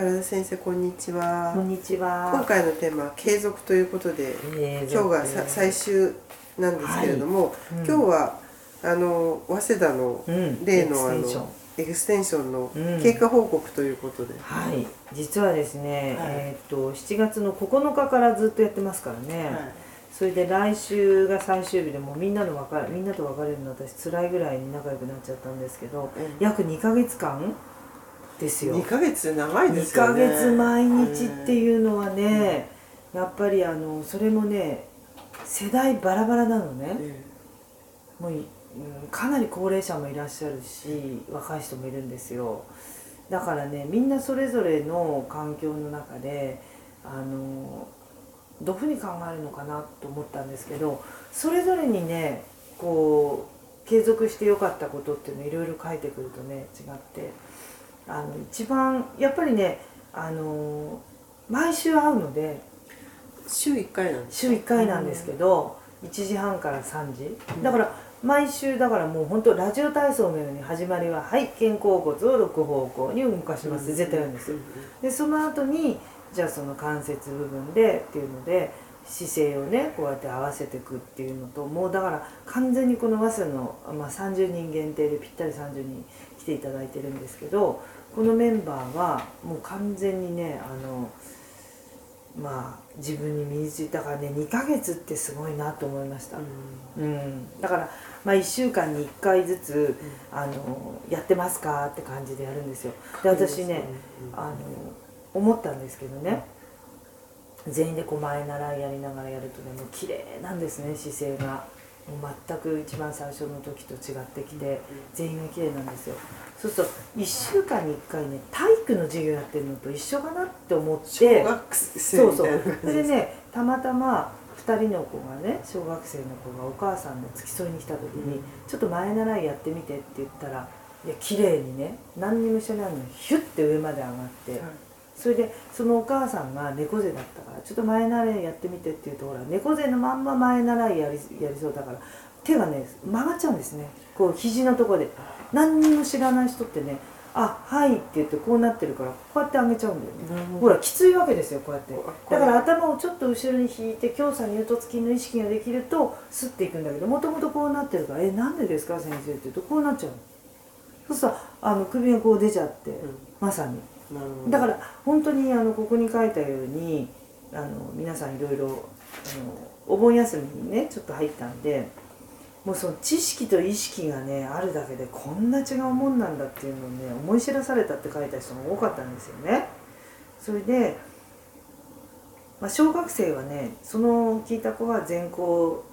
宝田先生こんにちは。こんにちは。今回のテーマは継続ということで今日がさ最終なんですけれども、はい。うん。今日はあの早稲田のうん。例のあエクステンション。のエクステンションのうん。経過報告ということで、はい、実はですね、はい。えーっと7月の9日からずっとやってますからね、それで来週が最終日でもうみんなの別れみんなと別れるの私辛いぐらいに仲良くなっちゃったんですけど、うん。約2ヶ月間ですよ。2ヶ月長いで2すよね。ヶ月毎日っていうのはね、やっぱりあのそれもね世代バラバラなのね、もういうんかなり高齢者もいらっしゃるし若い人もいるんですよ。だからねみんなそれぞれの環境の中であのどういうふうに考えるのかなと思ったんですけどそれぞれにねこう継続してよかったことっていうのいろいろ書いてくるとね違ってあの一番やっぱりねあの毎週会うので週1回なんです週1回なんですけど、1時半から3時。だから毎週だからもう本当ラジオ体操のように始まりは「はい肩甲骨を6方向に動かします」絶対言うんですよ。でその後にじゃあその関節部分でっていうので姿勢をねこうやって合わせていくっていうのともうだから完全にこの早稲田の、まあ、30人限定でぴったり30人来ていただいてるんですけどこのメンバーはもう完全にねあのまあ自分に身についたからね2ヶ月ってすごいなと思いました。うん、だから、まあ、1週間に1回ずつ、あのやってますかって感じでやるんですよ。で私ね、あの思ったんですけどね。全員でこう前習いやりながらやるとねもう綺麗なんですね姿勢が全く一番最初の時と違ってきて全員が綺麗なんですよ。そうすると1週間に1回ね体育の授業やってるのと一緒かなって思って小学生そうそうみたいな感それでねたまたま2人の子がね小学生の子がお母さんの付き添いに来た時に、うん。ちょっと前習いやってみてって言ったらいや綺麗にね何にもしてないのにヒュッて上まで上がって、それでそのお母さんが猫背だったからちょっと前習いやってみてって言うとほら猫背のまんま前習いやりやりそうだから手がね曲がっちゃうんですね。こう肘のところで。何にも知らない人ってね「あはい」って言ってこうなってるからこうやって上げちゃうんだよね、ほらきついわけですよこうやって。だから頭をちょっと後ろに引いて強鎖乳突筋の意識ができるとスッていくんだけどもともとこうなってるから「えなんでですか先生」って言うとこうなっちゃうの。そうするとあの首がこう出ちゃって、まさにだから本当にあのここに書いたようにあの皆さんいろいろお盆休みにねちょっと入ったんでもうその知識と意識がねあるだけでこんな違うもんなんだっていうのをね思い知らされたって書いた人が多かったんですよね。それで、まあ、小学生はねその聞いた子は全校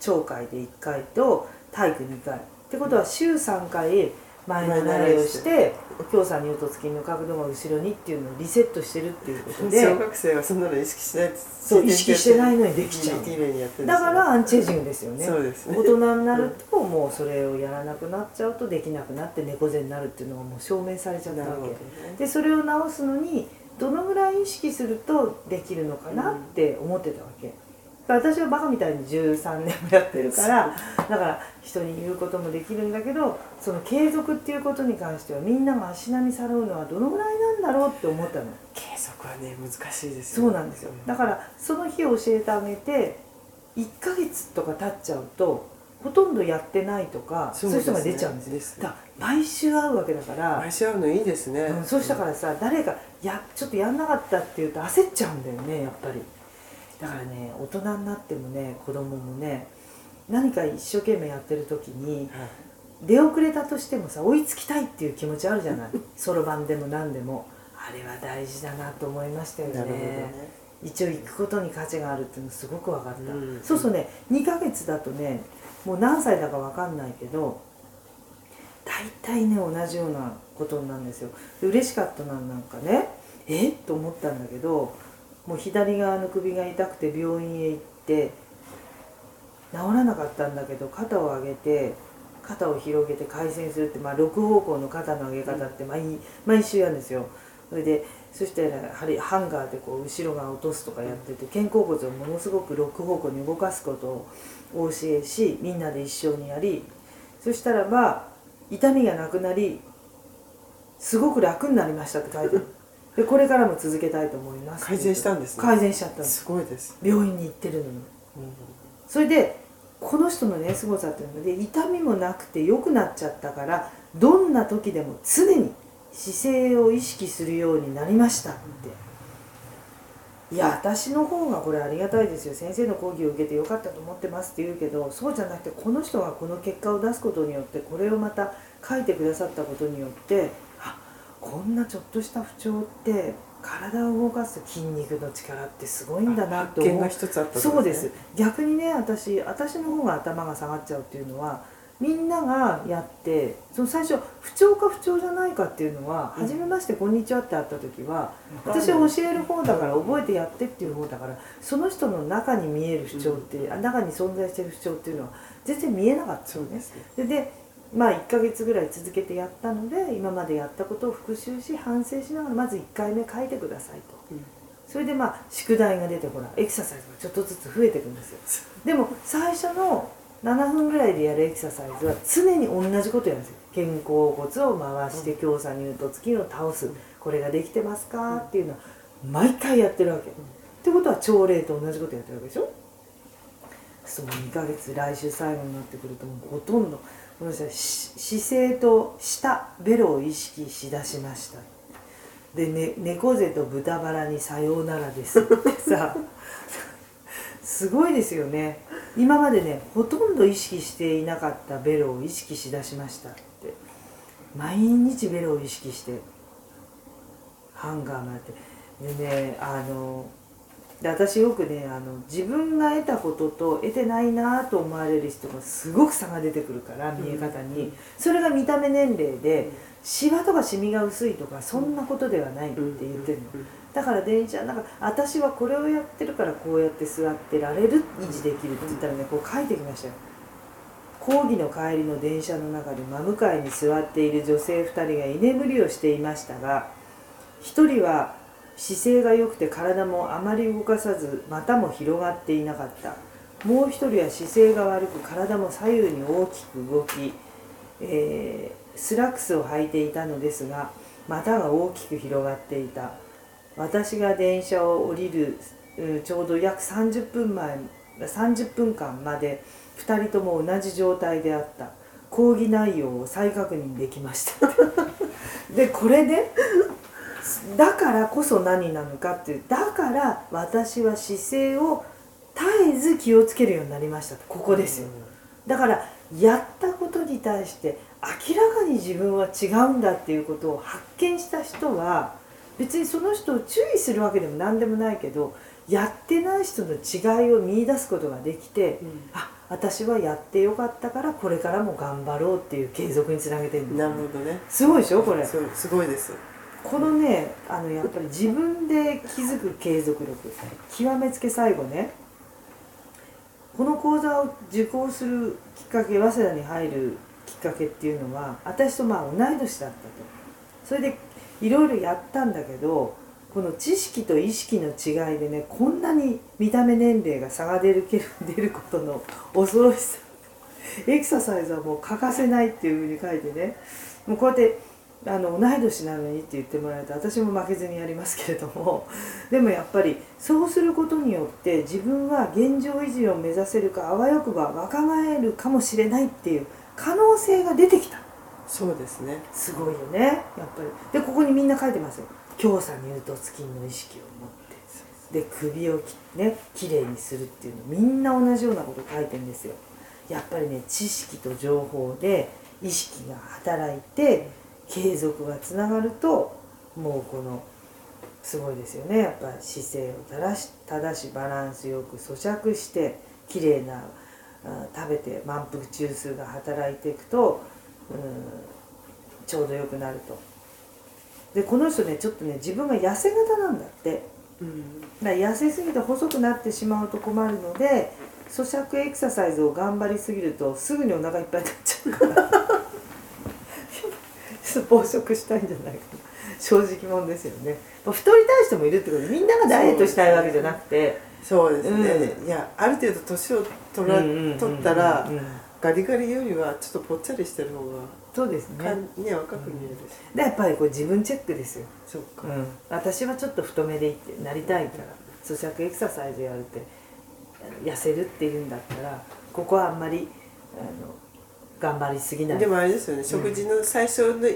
聴会で1回と体育2回ってことは週3回前習いをして強さ乳突筋の角度が後ろにっていうのをリセットしてるっていうことで。小学生はそんなの意識しないそう意識してないのにできちゃう。だからアンチエイジングですよね。そうですね。大人になるともうそれをやらなくなっちゃうとできなくなって猫背になるっていうのがもう証明されちゃったわなるほどね。けでそれを直すのにどのぐらい意識するとできるのかなって思ってたわけ私はバカみたいに13年もやってるからだから人に言うこともできるんだけどその継続っていうことに関してはみんなが足並み揃うのはどのぐらいなんだろうって思ったの。継続はね難しいですそうなんですよ。だからその日教えてあげて1ヶ月とか経っちゃうとほとんどやってないとかそう,、いう人が出ちゃうんですよ。ですね。だ毎週会うわけだから、毎週会うのいいですね、うん、そうしたからさ誰かやちょっとやんなかったって言うと焦っちゃうんだよねやっぱりだからね大人になってもね子供もね何か一生懸命やってる時にはい。出遅れたとしてもさ追いつきたいっていう気持ちあるじゃない。そろばんでも何でも。あれは大事だなと思いましたよね。ね。一応行くことに価値があるっていうのすごく分かった、うん。そうそうね。2ヶ月だとねもう何歳だか分かんないけど大体ね同じようなことなんですよ。で嬉しかったのはなんかねえ？っと思ったんだけどもう左側の首が痛くて病院へ行って治らなかったんだけど肩を上げて肩を広げて回旋するって、まあ、6方向の肩の上げ方って毎,、毎週やるんですよ。それでそしたらやはりハンガーでこう後ろ側を落とすとかやってて肩甲骨をものすごく6方向に動かすことをお教えしみんなで一緒にやりそしたらば痛みがなくなりすごく楽になりましたって書いてあるでこれからも続けたいと思います。改善したんですね。改善しちゃったす。ごいです。病院に行ってるのに、うん、それでこの人のねすごさっていうので痛みもなくて良くなっちゃったからどんな時でも常に姿勢を意識するようになりましたって。いや私の方がこれありがたいですよ。先生の講義を受けてよかったと思ってますって言うけどそうじゃなくてこの人がこの結果を出すことによってこれをまた書いてくださったことによってあこんなちょっとした不調って体を動かす筋肉の力ってすごいんだなと思う。そうです。逆にね私私の方が頭が下がっちゃうっていうのはみんながやってその最初不調か不調じゃないかっていうのは「はじめましてこんにちは」って会った時は私は教える方だから覚えてやってっていう方だからその人の中に見える不調って中に存在してる不調っていうのは全然見えなかったんですでまあ1ヶ月ぐらい続けてやったので今までやったことを復習し反省しながらまず1回目書いてくださいと、それでまあ宿題が出てほらエクササイズがちょっとずつ増えていくんですよ。でも最初の7分ぐらいでやるエクササイズは常に同じことやるんですよ。肩甲骨を回して強鎖乳突筋を倒す。これができてますか？っていうのは毎回やってるわけ、ってことは朝礼と同じことやってるわけでしょ？そう2ヶ月来週最後になってくるともうほとんどごめんなさい。姿勢と下ベロを意識しだしました。で、ね、猫背と豚バラにさようならです。っ てさすごいですよね。今までねほとんど意識していなかったベロを意識しだしましたって。毎日ベロを意識してハンガーまででねあので私よくねあの自分が得たことと得てないなと思われる人がすごく差が出てくるから見え方に、それが見た目年齢で、シワとかシミが薄いとかそんなことではないって言ってるの、だから電車なんか私はこれをやってるからこうやって座ってられる維持できるって言ったらねこう書いてきましたよ。講義の帰りの電車の中で真向かいに座っている女性2人が居眠りをしていましたが1人は姿勢が良くて体もあまり動かさず股も広がっていなかった。もう一人は姿勢が悪く体も左右に大きく動き、えー、スラックスを履いていたのですが股が大きく広がっていた。私が電車を降りるちょうど約30分前30分間まで2人とも同じ状態であった。講義内容を再確認できました。でこれでだからこそ何なのかっていうだから私は姿勢を絶えず気をつけるようになりました。ここですよ。だからやったことに対して明らかに自分は違うんだっていうことを発見した人は別にその人を注意するわけでも何でもないけどやってない人の違いを見いだすことができて、うん、あ私はやってよかったからこれからも頑張ろうっていう継続につなげてるんですなるほどね。すごいでしょこれ。すごいですこのねあのやっぱり自分で気づく継続力極めつけ最後ねこの講座を受講するきっかけ早稲田に入るきっかけっていうのは私とまあ同い年だったと。それでいろいろやったんだけどこの知識と意識の違いでねこんなに見た目年齢が差が出る 出ることの恐ろしさエクササイズはもう欠かせないっていうふうに書いてねもうこうやってあの同い年なのにって言ってもらえると私も負けずにやりますけれども でもやっぱりそうすることによって自分は現状維持を目指せるかあわよくば若返るかもしれないっていう可能性が出てきた。そうですね。すごいよねやっぱり。でここにみんな書いてますよ。強鎖乳突筋の意識を持って。で首をきねきれいにするっていうのみんな同じようなこと書いてるんですよ。やっぱりね知識と情報で意識が働いて継続がつながるともうこのすごいですよね。やっぱり姿勢を正し正しバランスよく咀嚼してきれいな食べて満腹中枢が働いていくとうんちょうどよくなると。でこの人ねちょっとね自分が痩せ型なんだって、うん、だから痩せすぎて細くなってしまうと困るので咀嚼エクササイズを頑張りすぎるとすぐにお腹いっぱいになっちゃう。から暴食したいんじゃないかな正直者ですよね。太りたい人もいるってことでみんながダイエットしたいわけじゃなくて。そうですね、うん、いやある程度年を取ら、取ったら、ガリガリよりはちょっとぽっちゃりしてる方がそうですね。ね若く見えるし、でやっぱりこう自分チェックですよ、そっか、うん、私はちょっと太めでいってなりたいから。咀嚼エクササイズやるって痩せるっていうんだったらここはあんまりあの頑張りすぎない。でもあれですよね、食事の最初の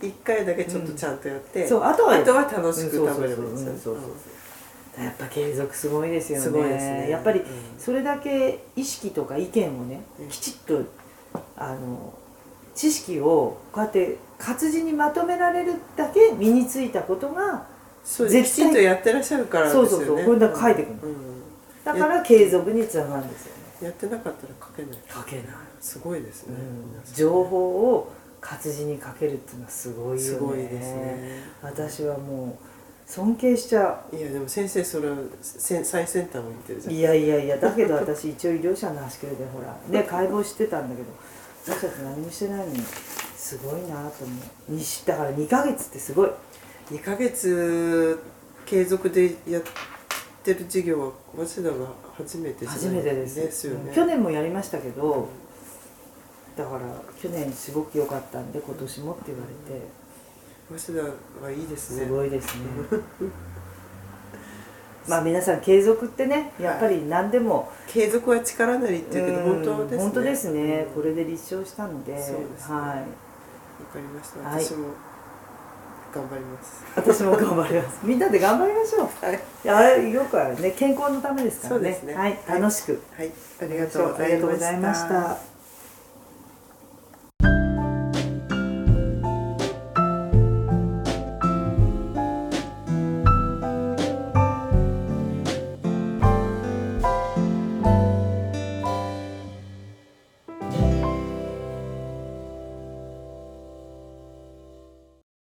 1回だけちょっとちゃんとやって、そうあとはあとは楽しくうん食べればいいですよやっぱ継続すごいですよね。すごいですね。やっぱりうん。それだけ意識とか意見をね、うん。きちっとあの知識をこうやって活字にまとめられるだけ身についたことが絶対きちんとやってらっしゃるからですよね。そうそうそう。これだから書いてくる。うん。だから継続につながるんですよねやってなかったら書けない。書けない、すごいですね、皆さん情報を活字に書けるっていうのはすごいよね。すごいですね。私はもう尊敬しちゃう。いやでも先生それはせ最先端を言ってるじゃん。いやいやいやだけど 私一応医療者の端くれでほらね解剖してたんだけど私たち何もしてないのにすごいなと思う。にしだから2ヶ月ってすごい。2ヶ月継続でやってる授業は早稲田が初めて初めてです。ですよね。うん去年もやりましたけどだから去年すごく良かったんで今年もって言われて。早稲田はいいですね。すごいですね。まあ皆さん継続ってねやっぱり何でも、継続は力なりっていうけどうん本当ですね。本当ですね、うんこれで立証したので。そうですね。はい。わかりました。はい。私も頑張ります。私も頑張ります。みんなで頑張りましょう。はい。いやよくあるね。健康のためですからね。ねはい、はい。楽しく。はい。ありがとうござありがとうごいましざいましたた